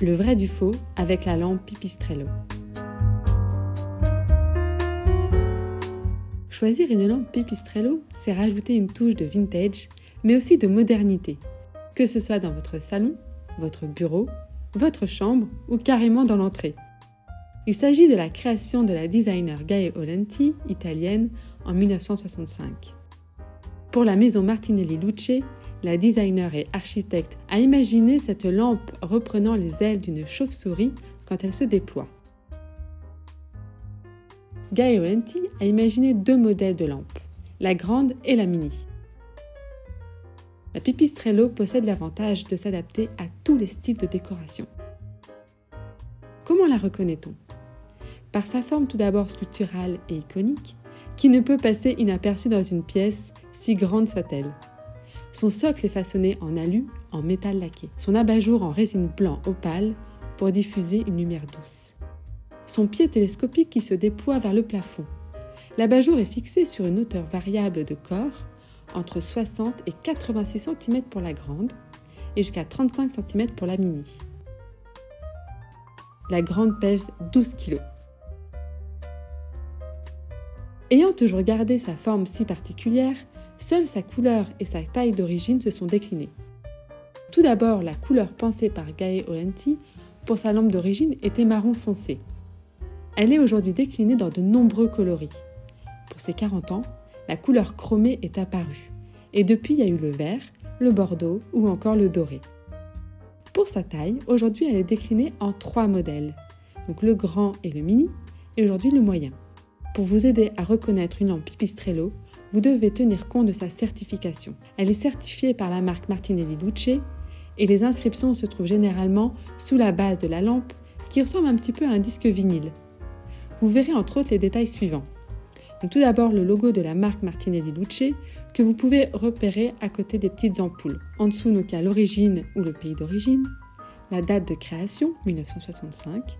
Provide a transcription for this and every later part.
Le vrai du faux avec la lampe Pipistrello. Choisir une lampe Pipistrello, c'est rajouter une touche de vintage, mais aussi de modernité, que ce soit dans votre salon, votre bureau, votre chambre ou carrément dans l'entrée. Il s'agit de la création de la designer Gaia Olenti, italienne, en 1965. Pour la maison Martinelli Luce, la designer et architecte a imaginé cette lampe reprenant les ailes d'une chauve-souris quand elle se déploie. Gaia Olenti a imaginé deux modèles de lampes, la grande et la mini. La Pipistrello possède l'avantage de s'adapter à tous les styles de décoration. Comment la reconnaît-on? Par sa forme tout d'abord sculpturale et iconique, qui ne peut passer inaperçue dans une pièce, si grande soit-elle. Son socle est façonné en alu, en métal laqué. Son abat-jour en résine blanc opale pour diffuser une lumière douce. Son pied télescopique qui se déploie vers le plafond. L'abat-jour est fixé sur une hauteur variable de corps, entre 60 et 86 cm pour la grande et jusqu'à 35 cm pour la mini. La grande pèse 12 kg. Ayant toujours gardé sa forme si particulière, seule sa couleur et sa taille d'origine se sont déclinées. Tout d'abord, la couleur pensée par Gae Olenti pour sa lampe d'origine était marron foncé. Elle est aujourd'hui déclinée dans de nombreux coloris. Pour ses 40 ans, la couleur chromée est apparue. Et depuis, il y a eu le vert, le bordeaux ou encore le doré. Pour sa taille, aujourd'hui, elle est déclinée en trois modèles. Donc le grand et le mini, et aujourd'hui le moyen. Pour vous aider à reconnaître une lampe Pipistrello, vous devez tenir compte de sa certification. Elle est certifiée par la marque Martinelli Luce et les inscriptions se trouvent généralement sous la base de la lampe qui ressemble un petit peu à un disque vinyle. Vous verrez entre autres les détails suivants. tout d'abord le logo de la marque Martinelli Luce que vous pouvez repérer à côté des petites ampoules. En dessous, il l'origine ou le pays d'origine, la date de création, 1965,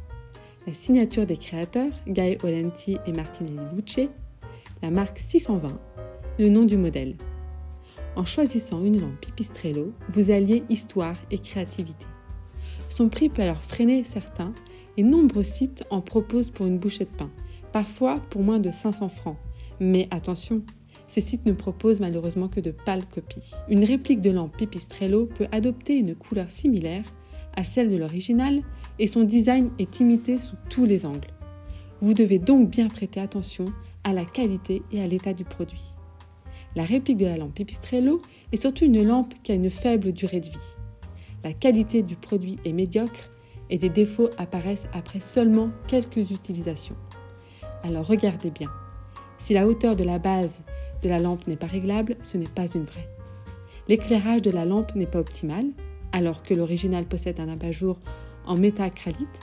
la signature des créateurs, Guy Olenti et Martinelli Luce, la marque 620, le nom du modèle. En choisissant une lampe Pipistrello, vous alliez histoire et créativité. Son prix peut alors freiner certains et nombreux sites en proposent pour une bouchée de pain, parfois pour moins de 500 francs. Mais attention, ces sites ne proposent malheureusement que de pâles copies. Une réplique de lampe Pipistrello peut adopter une couleur similaire à celle de l'original et son design est imité sous tous les angles. Vous devez donc bien prêter attention à la qualité et à l'état du produit. La réplique de la lampe Pipistrello est surtout une lampe qui a une faible durée de vie. La qualité du produit est médiocre et des défauts apparaissent après seulement quelques utilisations. Alors regardez bien. Si la hauteur de la base de la lampe n'est pas réglable, ce n'est pas une vraie. L'éclairage de la lampe n'est pas optimal, alors que l'original possède un abat-jour en métacralite,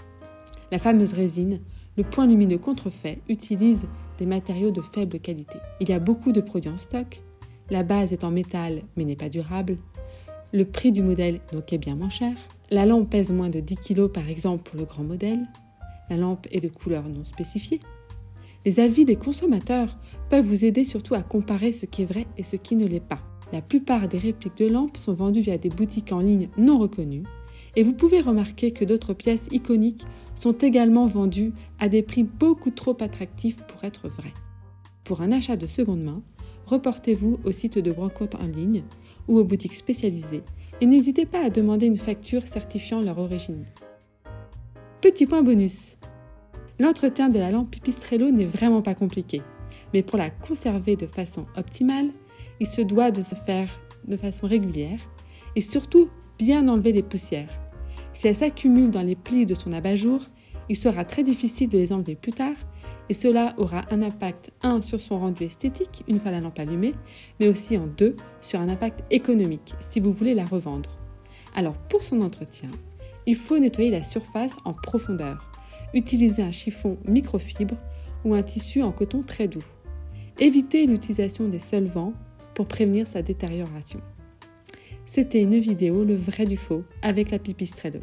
la fameuse résine, le point lumineux contrefait utilise des matériaux de faible qualité. Il y a beaucoup de produits en stock, la base est en métal mais n'est pas durable, le prix du modèle donc est bien moins cher, la lampe pèse moins de 10 kg par exemple pour le grand modèle, la lampe est de couleur non spécifiée. Les avis des consommateurs peuvent vous aider surtout à comparer ce qui est vrai et ce qui ne l'est pas. La plupart des répliques de lampes sont vendues via des boutiques en ligne non reconnues et vous pouvez remarquer que d'autres pièces iconiques sont également vendues à des prix beaucoup trop attractifs pour être vraies. Pour un achat de seconde main, reportez-vous au site de brocante en ligne ou aux boutiques spécialisées et n'hésitez pas à demander une facture certifiant leur origine. Petit point bonus. L'entretien de la lampe Pipistrello n'est vraiment pas compliqué, mais pour la conserver de façon optimale, il se doit de se faire de façon régulière et surtout bien enlever les poussières. Si elles s'accumulent dans les plis de son abat-jour, il sera très difficile de les enlever plus tard et cela aura un impact 1 sur son rendu esthétique une fois la lampe allumée, mais aussi en 2 sur un impact économique si vous voulez la revendre. Alors pour son entretien, il faut nettoyer la surface en profondeur, utiliser un chiffon microfibre ou un tissu en coton très doux. Évitez l'utilisation des solvants pour prévenir sa détérioration. C'était une vidéo Le vrai du faux avec la pipistrello.